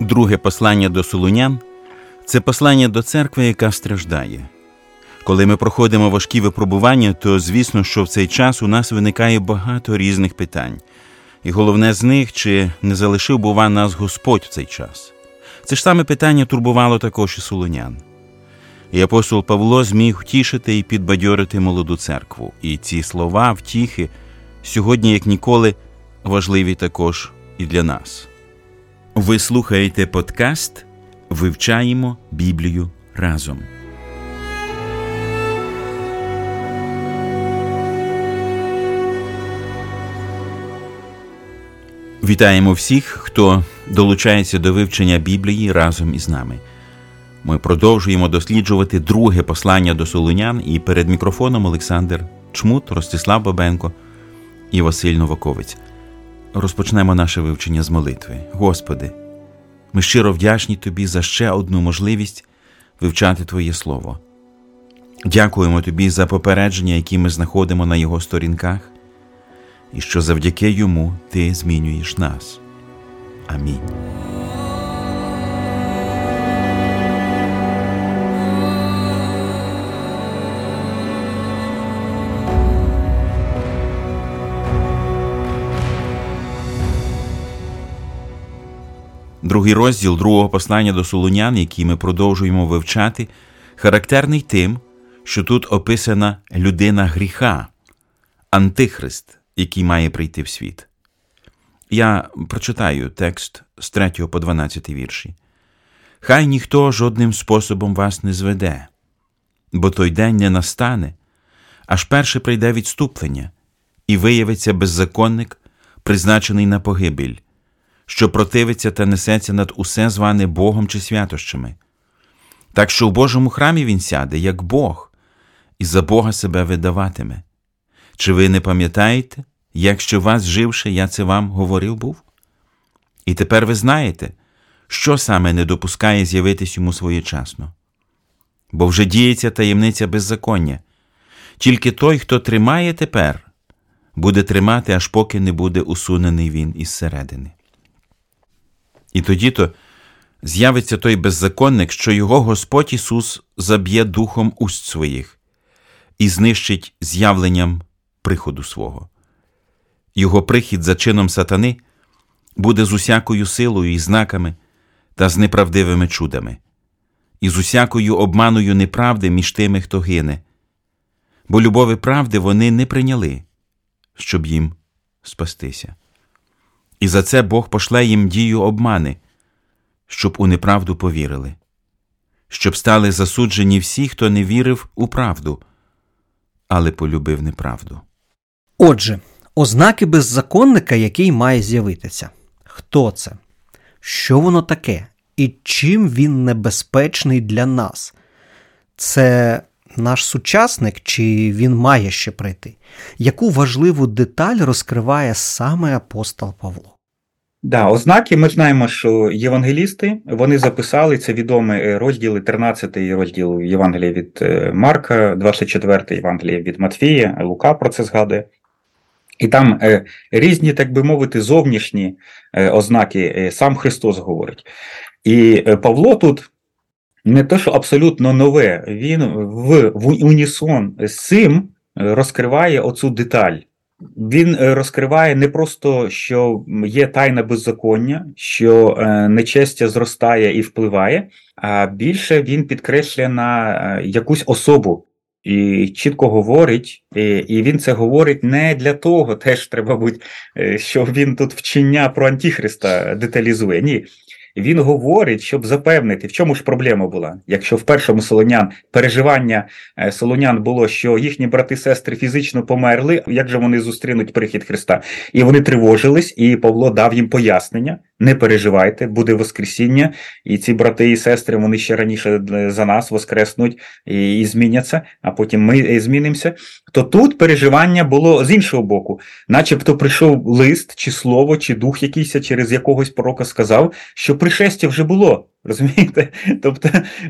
Друге послання до Солунян це послання до церкви, яка страждає. Коли ми проходимо важкі випробування, то звісно, що в цей час у нас виникає багато різних питань. І головне з них, чи не залишив, бува, нас Господь в цей час. Це ж саме питання турбувало також і солонян. І апостол Павло зміг втішити і підбадьорити молоду церкву. І ці слова, втіхи, сьогодні, як ніколи, важливі також і для нас. Ви слухаєте подкаст Вивчаємо Біблію разом. Вітаємо всіх, хто долучається до вивчення Біблії разом із нами. Ми продовжуємо досліджувати друге послання до Солунян і перед мікрофоном Олександр Чмут, Ростислав Бабенко і Василь Новаковець. Розпочнемо наше вивчення з молитви. Господи, ми щиро вдячні Тобі за ще одну можливість вивчати Твоє Слово. Дякуємо Тобі за попередження, які ми знаходимо на його сторінках, і що завдяки йому Ти змінюєш нас. Амінь. Другий розділ другого послання до Солунян, який ми продовжуємо вивчати, характерний тим, що тут описана людина гріха, антихрист, який має прийти в світ. Я прочитаю текст з 3 по 12 вірші. Хай ніхто жодним способом вас не зведе, бо той день не настане, аж перше прийде відступлення, і виявиться беззаконник, призначений на погибель що противиться та несеться над усе зване Богом чи святощами. Так що в Божому храмі він сяде, як Бог, і за Бога себе видаватиме. Чи ви не пам'ятаєте, як ще вас живши, я це вам говорив був? І тепер ви знаєте, що саме не допускає з'явитись йому своєчасно. Бо вже діється таємниця беззаконня. Тільки той, хто тримає тепер, буде тримати, аж поки не буде усунений він із середини. І тоді то з'явиться той беззаконник, що його Господь Ісус заб'є духом уст своїх і знищить з'явленням приходу свого. Його прихід за чином сатани буде з усякою силою і знаками та з неправдивими чудами, і з усякою обманою неправди між тими, хто гине, бо любові правди вони не прийняли, щоб їм спастися. І за це Бог пошле їм дію обмани, щоб у неправду повірили, щоб стали засуджені всі, хто не вірив у правду, але полюбив неправду. Отже, ознаки беззаконника, який має з'явитися. Хто це? Що воно таке? І чим він небезпечний для нас? Це наш сучасник, чи він має ще прийти? Яку важливу деталь розкриває саме апостол Павло? Да, ознаки ми знаємо, що євангелісти вони записали це відомі е, розділи, 13 розділ Євангелія від е, Марка, 24 Євангелія від Матфія, Лука про це згадує. І там е, різні, так би мовити, зовнішні е, ознаки е, сам Христос говорить. І е, Павло тут не те, що абсолютно нове, він в, в унісон з цим розкриває оцю деталь. Він розкриває не просто, що є тайна беззаконня, що нечестя зростає і впливає, а більше він підкреслює на якусь особу. І чітко говорить, і він це говорить не для того, теж треба бути, що він тут вчення про Антихриста деталізує. Ні, він говорить, щоб запевнити, в чому ж проблема була. Якщо в першому солонян переживання е, солонян було, що їхні брати-сестри фізично померли, як же вони зустрінуть прихід Христа? І вони тривожились, і Павло дав їм пояснення. Не переживайте, буде Воскресіння, і ці брати і сестри вони ще раніше за нас воскреснуть і, і зміняться, а потім ми е, змінимося. То тут переживання було з іншого боку, начебто прийшов лист, чи слово, чи дух якийсь через якогось пророка сказав, що пришестя вже було. Розумієте? Тобто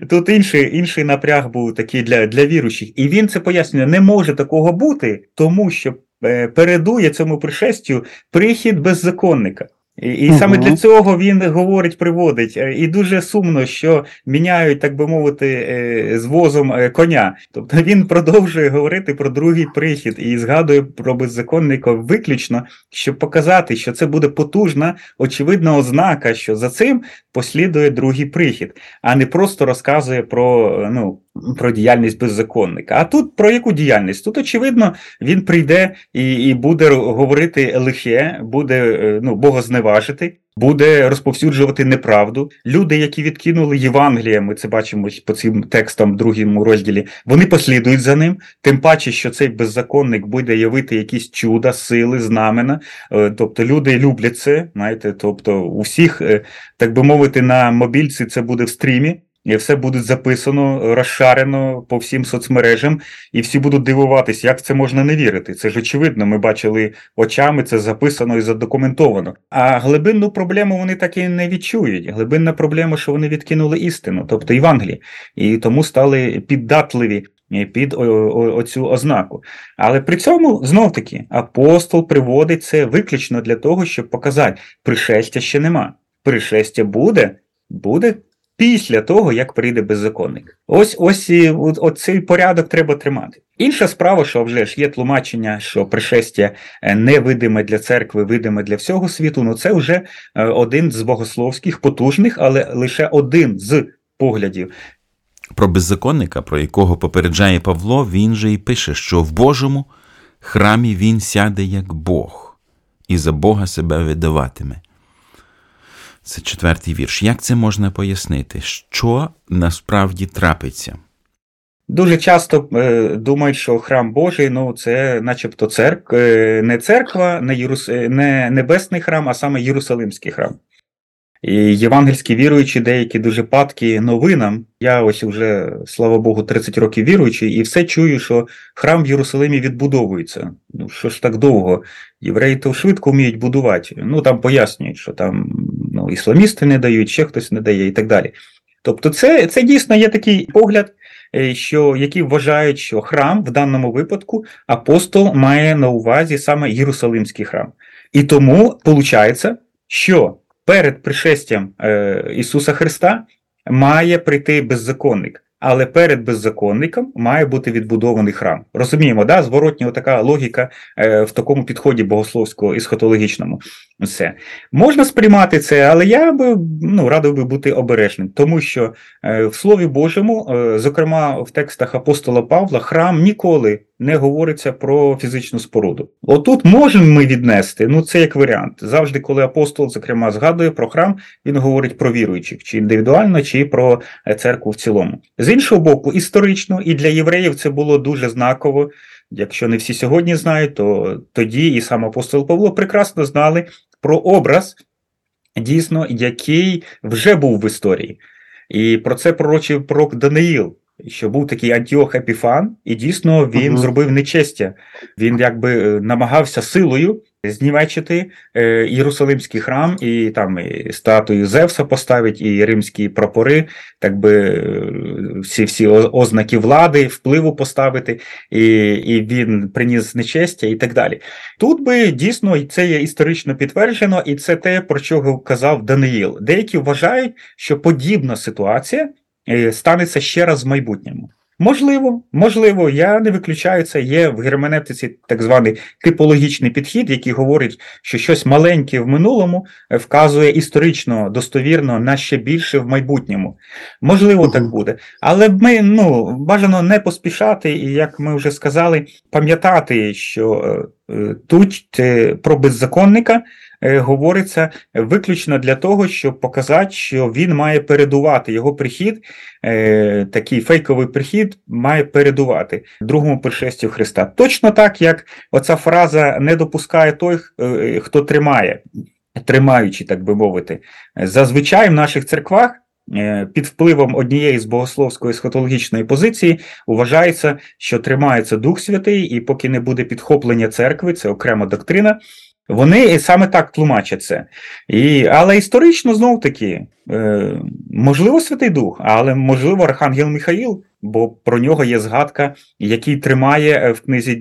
тут інший інший напряг був такий для для віруючих. І він це пояснює, не може такого бути, тому що е, передує цьому пришестю прихід беззаконника. І, і саме для цього він говорить, приводить. Е, І дуже сумно, що міняють, так би мовити, е, з возом е, коня. Тобто він продовжує говорити про другий прихід і згадує про беззаконника виключно, щоб показати, що це буде потужна, очевидна ознака, що за цим послідує другий прихід, а не просто розказує про, е, ну, про діяльність беззаконника. А тут про яку діяльність? Тут, очевидно, він прийде і, і буде говорити лихе, буде е, ну, богозневажити, буде розповсюджувати неправду. Люди, які відкинули Євангелія, ми це бачимо по цим текстам в другому розділі, вони послідують за ним. Тим паче, що цей беззаконник буде явити якісь чуда, сили, знамена. Е, Тобто люди люблять це, знаєте, тобто у всіх, е, так би мовити, на мобільці це буде в стрімі. І все буде записано, розшарено по всім соцмережам, і всі будуть дивуватись, як це можна не вірити. Це ж очевидно, ми бачили очами, це записано і задокументовано. А глибинну проблему вони так і не відчують. Глибинна проблема, що вони відкинули істину, тобто Євангеліє, і тому стали піддатливі е, під оцю ознаку. Але при цьому знов таки апостол приводить це виключно для того, щоб показати, пришестя ще нема. Пришестя буде, буде після того, як прийде беззаконник. Ось ось і цей порядок треба тримати. Інша справа, що вже ж є тлумачення, що пришестя е, невидиме для церкви, видиме для всього світу. Ну це вже е, один з богословських потужних, але лише один з поглядів. Про беззаконника, про якого попереджає Павло, він же і пише, що в Божому храмі він сяде як Бог, і за Бога себе видаватиме. Це четвертий вірш. Як це можна пояснити? Що насправді трапиться? Дуже часто е, думають, що храм Божий, ну це начебто церква, е, не церква, не, Єрус... е, не небесний храм, а саме Єрусалимський храм. І євангельські віруючі, деякі дуже падкі новинам. Я ось уже, слава Богу, 30 років віруючий, і все чую, що храм в Єрусалимі відбудовується. Ну що ж так довго? Євреї то швидко вміють будувати. Ну там пояснюють, що там ісламісти не дають, ще хтось не дає і так далі. Тобто, це, це дійсно є такий погляд, е, що які вважають, що храм в даному випадку апостол має на увазі саме Єрусалимський храм. І тому виходить, що перед пришестям е, Ісуса Христа має прийти беззаконник, але перед беззаконником має бути відбудований храм. Розуміємо, да? зворотня така логіка е, в такому підході богословського і схотологічному. Все. Можна сприймати це, але я би ну, радив би бути обережним, тому що е, в Слові Божому, е, зокрема в текстах апостола Павла, храм ніколи не говориться про фізичну споруду. Отут можемо ми віднести, ну це як варіант. Завжди, коли апостол, зокрема, згадує про храм, він говорить про віруючих, чи індивідуально, чи про е, церкву в цілому. З іншого боку, історично і для євреїв це було дуже знаково. Якщо не всі сьогодні знають, то тоді і сам апостол Павло прекрасно знали про образ, дійсно, який вже був в історії. І про це пророчив пророк Даниїл, що був такий Антіох Епіфан, і дійсно він Мгм. зробив нечестя. Він якби е, намагався силою знівечити е, Єрусалимський храм, і там і статую Зевса поставить, і римські прапори, так би е, всі всі ознаки влади, впливу поставити, і, і він приніс нечестя і так далі. Тут би дійсно це є історично підтверджено, і це те, про що казав Даниїл. Деякі вважають, що подібна ситуація станеться ще раз в майбутньому. Можливо, можливо, я не виключаю це. Є в герменевтиці так званий типологічний підхід, який говорить, що щось маленьке в минулому е, вказує історично достовірно на ще більше в майбутньому. Можливо, Мгм. так буде. Але ми ну бажано не поспішати, і як ми вже сказали, пам'ятати, що е, е, тут е, про беззаконника е, говориться виключно для того, щоб показати, що він має передувати його прихід, е, такий фейковий прихід має передувати другому пришестю Христа. Точно так, як оця фраза не допускає той, е, хто тримає, тримаючи, так би мовити. Зазвичай в наших церквах. е, Під впливом однієї з богословської схотологічної позиції вважається, що тримається Дух Святий, і поки не буде підхоплення церкви, це окрема доктрина. Вони саме так тлумачать це. І, але історично знов таки, можливо, Святий Дух, але можливо, Архангел Михаїл, бо про нього є згадка, який тримає е, в книзі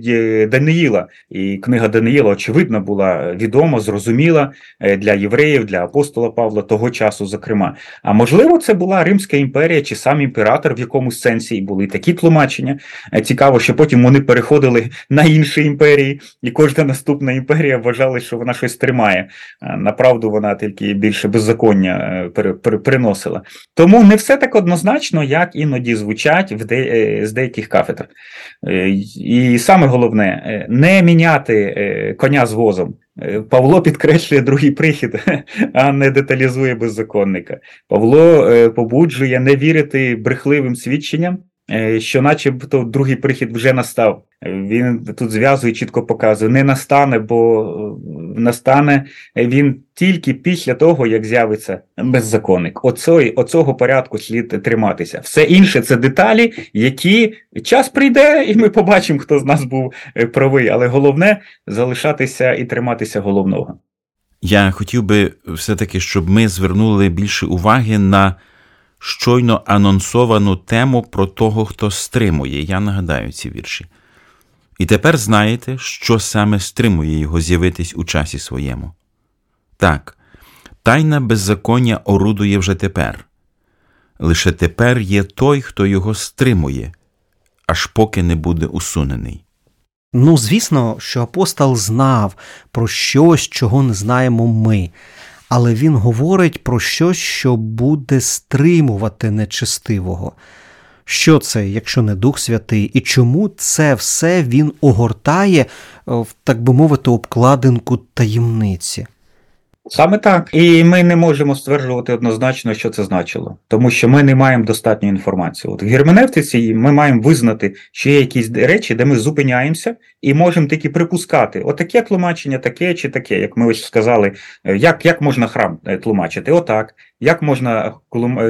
Даниїла. І книга Даниїла, очевидно, була відома, зрозуміла е, для євреїв, для апостола Павла того часу, зокрема. А можливо, це була Римська імперія чи сам імператор в якомусь сенсі, і були такі тлумачення. Цікаво, що потім вони переходили на інші імперії, і кожна наступна імперія вважала, що вона щось тримає. Направду вона тільки більше беззаконня приносила. Тому не все так однозначно, як іноді звучать в де, е, з деяких кафедр. Е, і саме головне, е, не міняти коня з возом. Павло підкреслює другий прихід, а не деталізує беззаконника. Павло побуджує не вірити брехливим свідченням, що, начебто, другий прихід вже настав. Він тут зв'язує, чітко показує, не настане, бо е, настане він тільки після того, як з'явиться беззаконник. Оцой, оцього порядку слід триматися. Все інше це деталі, які час прийде, і ми побачимо, хто з нас був е, правий. Але головне залишатися і триматися головного. Я хотів би все-таки, щоб ми звернули більше уваги на щойно анонсовану тему про того, хто стримує. Я нагадаю ці вірші. І тепер знаєте, що саме стримує його з'явитись у часі своєму. Так, тайна беззаконня орудує вже тепер. Лише тепер є той, хто його стримує, аж поки не буде усунений. Ну, звісно, що апостол знав про щось, чого не знаємо ми, але він говорить про щось, що буде стримувати нечестивого. Що це, якщо не Дух Святий, і чому це все він огортає, е, так би мовити, обкладинку таємниці? Саме так. І ми не можемо стверджувати однозначно, що це значило, тому що ми не маємо достатньої інформації. От в герменевтиці ми маємо визнати, що є якісь речі, де ми зупиняємося і можемо тільки припускати, отаке тлумачення, таке чи таке, як ми ось сказали, е, як як можна храм е, тлумачити? Отак. Як можна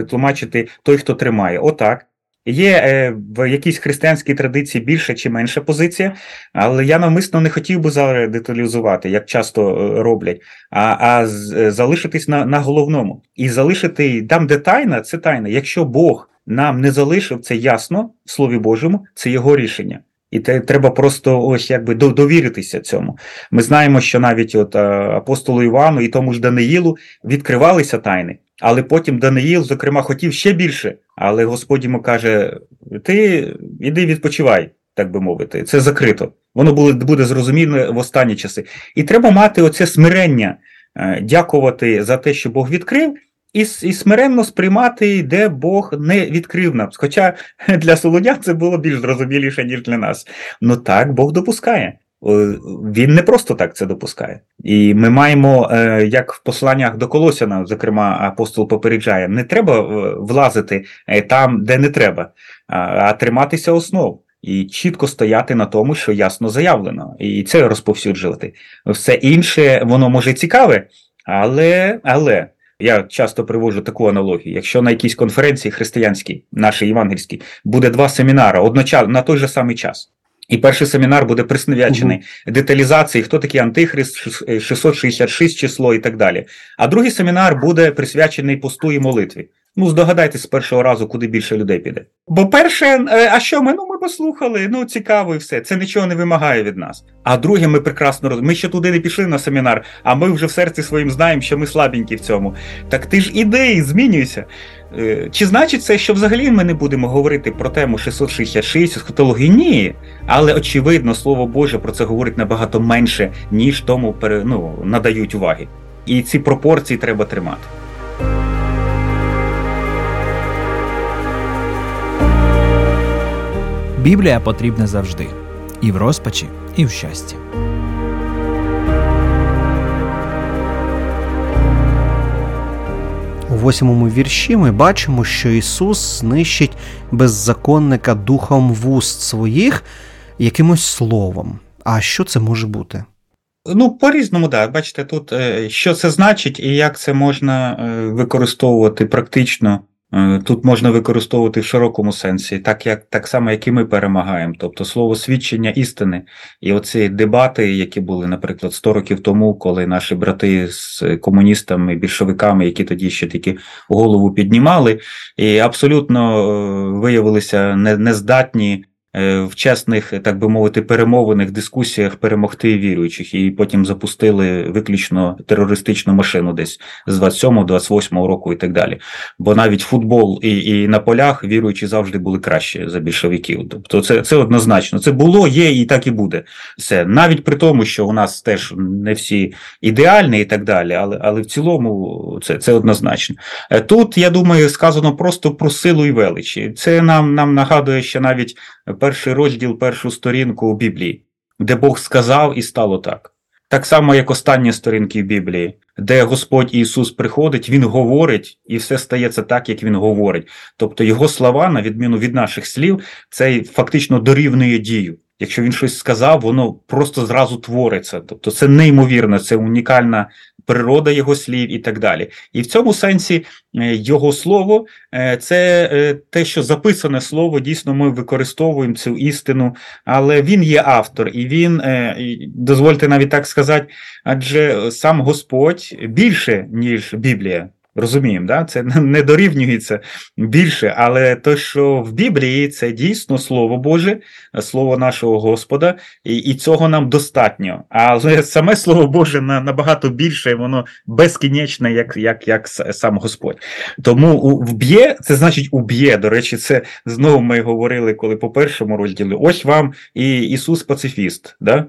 тлумачити той, хто тримає? Отак. Є е, в якійсь християнській традиції більша чи менша позиція, але я навмисно не хотів би зараз деталізувати, як часто е, роблять, а а е, залишитись на на головному. І залишити там, де тайна, це тайна. Якщо Бог нам не залишив це ясно в Слові Божому, це його рішення. І те треба просто ось якби довіритися цьому. Ми знаємо, що навіть от апостолу Івану і тому ж Даниїлу відкривалися тайни. Але потім Даниїл, зокрема, хотів ще більше. Але Господь йому каже: ти іди відпочивай, так би мовити, це закрито. Воно буде зрозуміло в останні часи. І треба мати оце смирення, е, дякувати за те, що Бог відкрив, і і смиренно сприймати, де Бог не відкрив нам. Хоча для Солодя це було більш зрозуміліше, ніж для нас. Ну так, Бог допускає. Він не просто так це допускає. І ми маємо, е, як в посланнях до Колосяна, зокрема, апостол попереджає, не треба е, влазити е, там, де не треба, а триматися основ. І чітко стояти на тому, що ясно заявлено, і це розповсюджувати. Все інше, воно може цікаве, але але я часто привожу таку аналогію: якщо на якійсь конференції християнській, нашій євангельській, буде два семінари одночасно на той же самий час. І перший семінар буде присвячений угу. деталізації, хто такий антихрист, 666 число і так далі. А другий семінар буде присвячений посту і молитві. Ну, здогадайтесь з першого разу, куди більше людей піде. Бо перше, е, а що ми? Ну, ми послухали, ну цікаво і все. Це нічого не вимагає від нас. А друге, ми прекрасно розуміємо. Ми ще туди не пішли на семінар, а ми вже в серці своїм знаємо, що ми слабенькі в цьому. Так ти ж іди, змінюйся. Е, чи значить це, що взагалі ми не будемо говорити про тему 666 есхатології? Ні. Але очевидно, слово Боже про це говорить набагато менше, ніж тому ну, надають уваги. І ці пропорції треба тримати. Біблія потрібна завжди і в розпачі, і в щасті. Восьмому вірші ми бачимо, що Ісус знищить беззаконника духом вуст своїх якимось словом. А що це може бути? Ну, по-різному, так. Бачите, тут е, що це значить і як це можна е, використовувати практично тут можна використовувати в широкому сенсі, так як так само, як і ми перемагаємо. Тобто слово свідчення істини. І оці дебати, які були, наприклад, 100 років тому, коли наші брати з комуністами, більшовиками, які тоді ще тільки голову піднімали, і абсолютно е, виявилися нездатні Е, в чесних, так би мовити, перемовиних дискусіях перемогти віруючих, і потім запустили виключно терористичну машину десь з 27-28 року і так далі. Бо навіть футбол і і на полях віруючі завжди були краще за більшовиків. Тобто, це це однозначно. Це було, є і так і буде. Все навіть при тому, що у нас теж не всі ідеальні і так далі, але але в цілому це це однозначно. Е, тут я думаю, сказано просто про силу і величі. Це нам, нам нагадує, що навіть перший розділ, першу сторінку у Біблії, де Бог сказав і стало так. Так само, як останні сторінки Біблії, де Господь Ісус приходить, Він говорить, і все стається так, як Він говорить. Тобто Його слова, на відміну від наших слів, це фактично дорівнює дію. Якщо він щось сказав, воно просто зразу твориться. Тобто це неймовірно, це унікальна природа його слів і так далі. І в цьому сенсі е, його слово е, це е, те, що записане слово, дійсно ми використовуємо цю істину, але він є автор, і він, дозвольте навіть так сказати, адже сам Господь більше, ніж Біблія. Розуміємо, да? це не дорівнюється більше, але те, що в Біблії це дійсно Слово Боже, Слово нашого Господа, і і цього нам достатньо. Але саме Слово Боже набагато більше, воно безкінечне, як як, як сам Господь. Тому вб'є, це значить уб'є. До речі, це знову ми говорили, коли по першому розділі. Ось вам і Ісус Пацифіст. Да?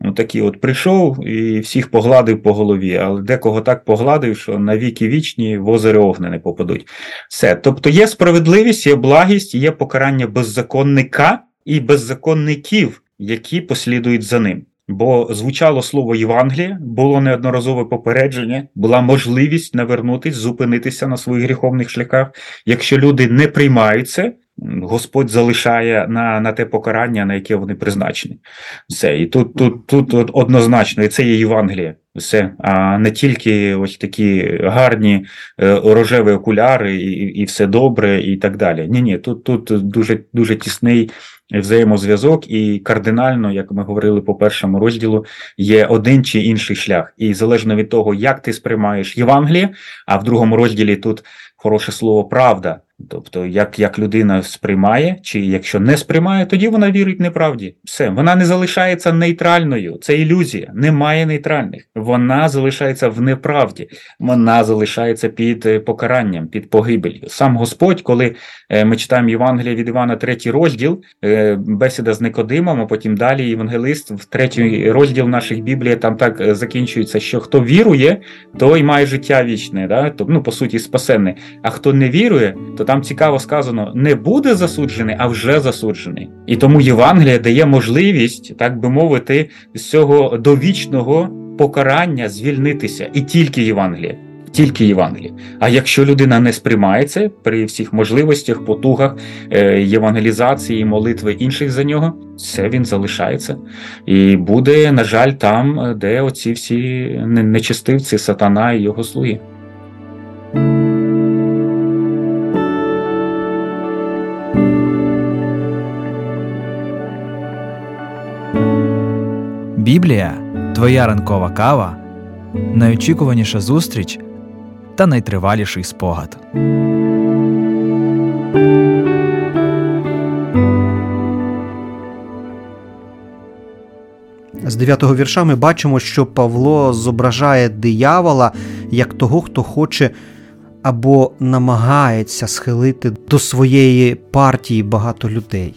Ну, такий от прийшов і всіх погладив по голові, але декого так погладив, що на віки вічні в озеро огне не попадуть. Все. Тобто є справедливість, є благість, є покарання беззаконника і беззаконників, які послідують за ним. Бо звучало слово Євангелія, було неодноразове попередження, була можливість навернутись, зупинитися на своїх гріховних шляхах. Якщо люди не приймають це, Господь залишає на на те покарання, на яке вони призначені. Все. І тут тут, тут однозначно, і це є Євангеліє. Все, а не тільки ось такі гарні е, рожеві окуляри, і і все добре, і так далі. Ні, ні, тут тут дуже дуже тісний взаємозв'язок, і кардинально, як ми говорили по першому розділу, є один чи інший шлях. І залежно від того, як ти сприймаєш Євангеліє, а в другому розділі тут хороше слово правда. Тобто, як як людина сприймає, чи якщо не сприймає, тоді вона вірить неправді. Все, вона не залишається нейтральною. Це ілюзія. Немає нейтральних. Вона залишається в неправді, вона залишається під е, покаранням, під погибелью. Сам Господь, коли е, ми читаємо Євангелія від Івана, третій розділ, е, бесіда з Никодимом, а потім далі євангелист в третій розділ наших Біблії там так закінчується, що хто вірує, той має життя вічне, да? ну, по суті, спасенне. А хто не вірує, то там цікаво сказано, не буде засуджений, а вже засуджений. І тому Євангелія дає можливість, так би мовити, з цього довічного покарання звільнитися. І тільки Євангелія. Тільки Євангеліє. А якщо людина не сприймається при всіх можливостях, потугах е, євангелізації, молитви інших за нього, все він залишається і буде, на жаль, там, де оці всі нечистивці, сатана і його слуги. Біблія твоя ранкова кава, найочікуваніша зустріч та найтриваліший спогад. З дев'ятого вірша ми бачимо, що Павло зображає диявола як того, хто хоче або намагається схилити до своєї партії багато людей.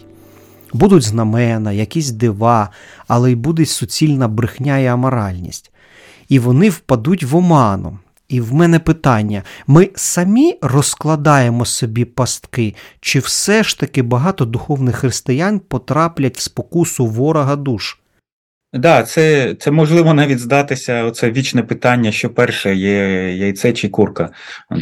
Будуть знамена, якісь дива, але й буде суцільна брехня і аморальність. І вони впадуть в оману. І в мене питання: ми самі розкладаємо собі пастки, чи все ж таки багато духовних християн потраплять в спокусу ворога душ? Да, це це можливо навіть здатися. Оце вічне питання, що перше є яйце чи курка,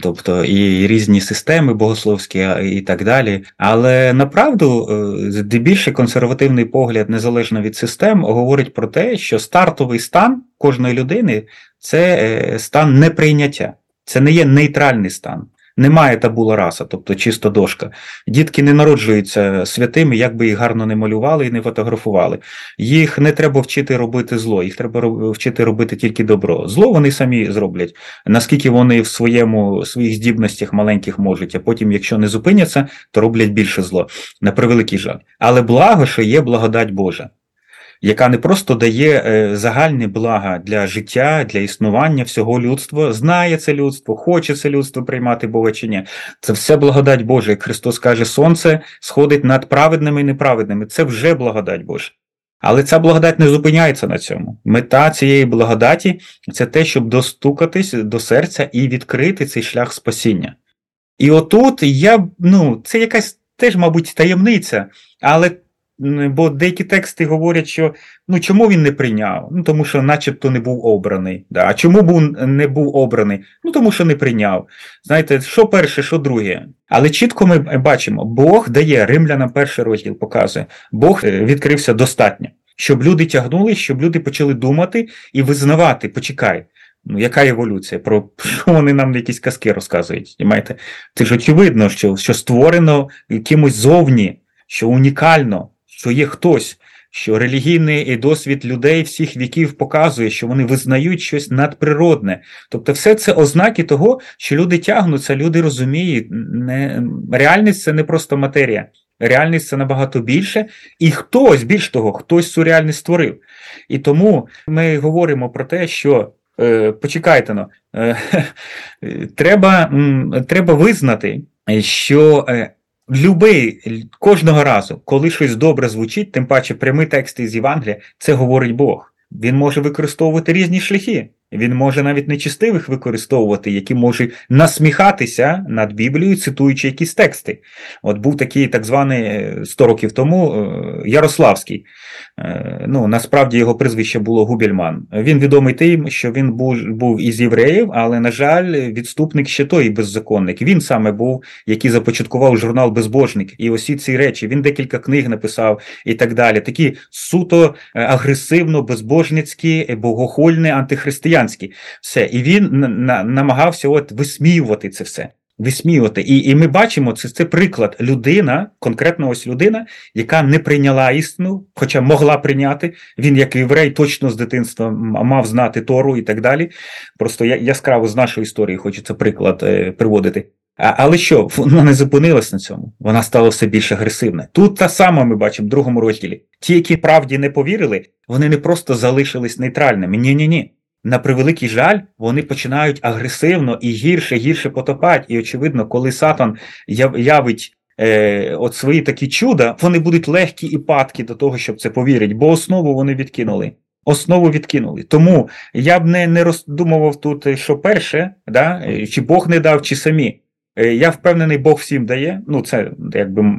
тобто і різні системи богословські і так далі. Але направду, е, здебільше консервативний погляд, незалежно від систем, говорить про те, що стартовий стан кожної людини це е, стан неприйняття, це не є нейтральний стан. Немає табула раса, тобто чисто дошка. Дітки не народжуються святими, як би їх гарно не малювали і не фотографували. Їх не треба вчити робити зло, їх треба вчити робити тільки добро. Зло вони самі зроблять, наскільки вони в своєму своїх здібностях маленьких можуть, а потім, якщо не зупиняться, то роблять більше зло. На превеликий жаль. Але благо, що є благодать Божа яка не просто дає е, загальні блага для життя, для існування всього людства, знає це людство, хоче це людство приймати Бога чи ні. Це все благодать Божа. Як Христос каже, сонце сходить над праведними і неправедними. Це вже благодать Божа. Але ця благодать не зупиняється на цьому. Мета цієї благодаті це те, щоб достукатись до серця і відкрити цей шлях спасіння. І отут я, ну, це якась теж, мабуть, таємниця, але Бо деякі тексти говорять, що ну чому він не прийняв? Ну тому що, начебто, не був обраний. Да. А чому був не був обраний? Ну тому що не прийняв. Знаєте, що перше, що друге. Але чітко ми бачимо, Бог дає римлянам перший розділ, показує, Бог е, відкрився достатньо, щоб люди тягнули, щоб люди почали думати і визнавати. Почекай. Ну, яка еволюція? Про що вони нам якісь казки розказують? Це ж очевидно, що що створено якимось зовні, що унікально що є хтось, що релігійний досвід людей всіх віків показує, що вони визнають щось надприродне. Тобто, все це ознаки того, що люди тягнуться, люди розуміють, не, реальність це не просто матерія. Реальність це набагато більше, і хтось, більш того, хтось цю реальність створив. І тому ми говоримо про те, що е, почекайте но, е, треба, треба визнати, що. Е, Любий кожного разу, коли щось добре звучить, тим паче прямі тексти з Євангелія, це говорить Бог. Він може використовувати різні шляхи. Він може навіть нечистивих використовувати, які можуть насміхатися над Біблією, цитуючи якісь тексти. От був такий так званий 100 років тому е, Ярославський. Е, ну, Насправді його прізвище було Губільман. Він відомий тим, що він був був із євреїв, але, на жаль, відступник ще той беззаконник. Він саме був, який започаткував журнал Безбожник. І усі ці речі він декілька книг написав і так далі. Такі суто е, агресивно, безбожницькі, богохольні, антихристиянські. Все. І він намагався от висміювати це все висміювати. І і ми бачимо, це це приклад людина, конкретно ось людина, яка не прийняла істину, хоча могла прийняти. Він, як єврей, точно з дитинства мав знати Тору і так далі. Просто яскраво з нашої історії хочеться приклад е, приводити. А, Але що, вона не зупинилась на цьому, вона стала все більш агресивна. Тут та сама ми бачимо в другому розділі. Ті, які правді не повірили, вони не просто залишились нейтральними. Ні-ні ні на превеликий жаль, вони починають агресивно і гірше, гірше потопати. І, очевидно, коли Сатан явить е, от свої такі чуда, вони будуть легкі і падкі до того, щоб це повірити, бо основу вони відкинули. Основу відкинули. Тому я б не не роздумував тут, що перше, да, чи Бог не дав, чи самі. Е, я впевнений, Бог всім дає. Ну, це якби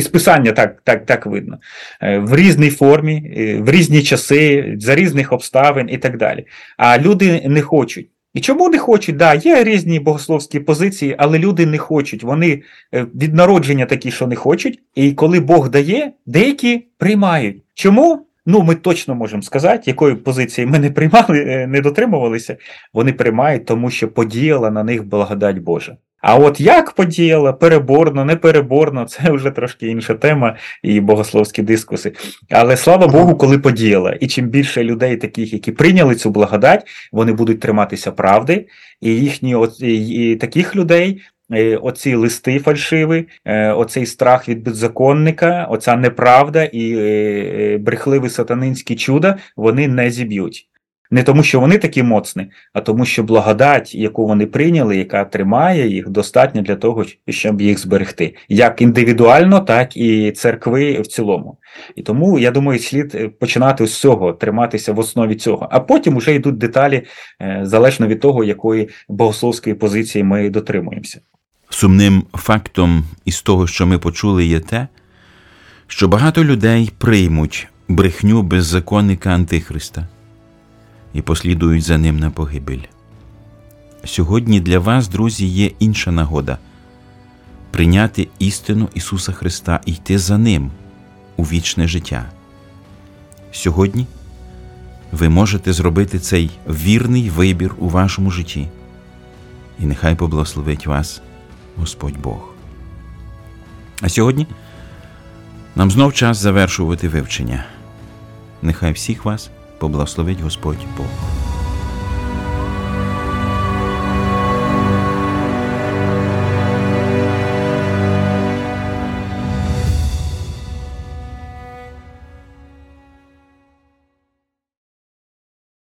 із писання так так, так видно. Е, в різній формі, е, в різні часи, за різних обставин і так далі. А люди не хочуть. І чому не хочуть? Да, є різні богословські позиції, але люди не хочуть. Вони від народження такі, що не хочуть. І коли Бог дає, деякі приймають. Чому? Ну, ми точно можемо сказати, якої позиції ми не приймали, не дотримувалися. Вони приймають, тому що подіяла на них благодать Божа. А от як подіяла, переборно, не переборно, це вже трошки інша тема і богословські дискуси. Але слава Богу, коли подіяла. І чим більше людей, таких, які прийняли цю благодать, вони будуть триматися правди, і їхні от, і таких людей. Е, оці листи фальшиві, е, оцей страх від беззаконника, оця неправда і е, брехливі сатанинські чуда вони не зіб'ють. Не тому, що вони такі моцні, а тому, що благодать, яку вони прийняли, яка тримає їх, достатньо для того, щоб їх зберегти, як індивідуально, так і церкви в цілому. І тому я думаю, слід е, починати з цього, триматися в основі цього. А потім вже йдуть деталі е, залежно від того, якої богословської позиції ми дотримуємося. Сумним фактом із того, що ми почули, є те, що багато людей приймуть брехню беззаконника Антихриста і послідують за ним на погибель. Сьогодні для вас, друзі, є інша нагода прийняти істину Ісуса Христа і йти за Ним у вічне життя. Сьогодні ви можете зробити цей вірний вибір у вашому житті, і нехай поблагословить вас Господь Бог. А сьогодні нам знов час завершувати вивчення. Нехай всіх вас поблагословить Господь Бог.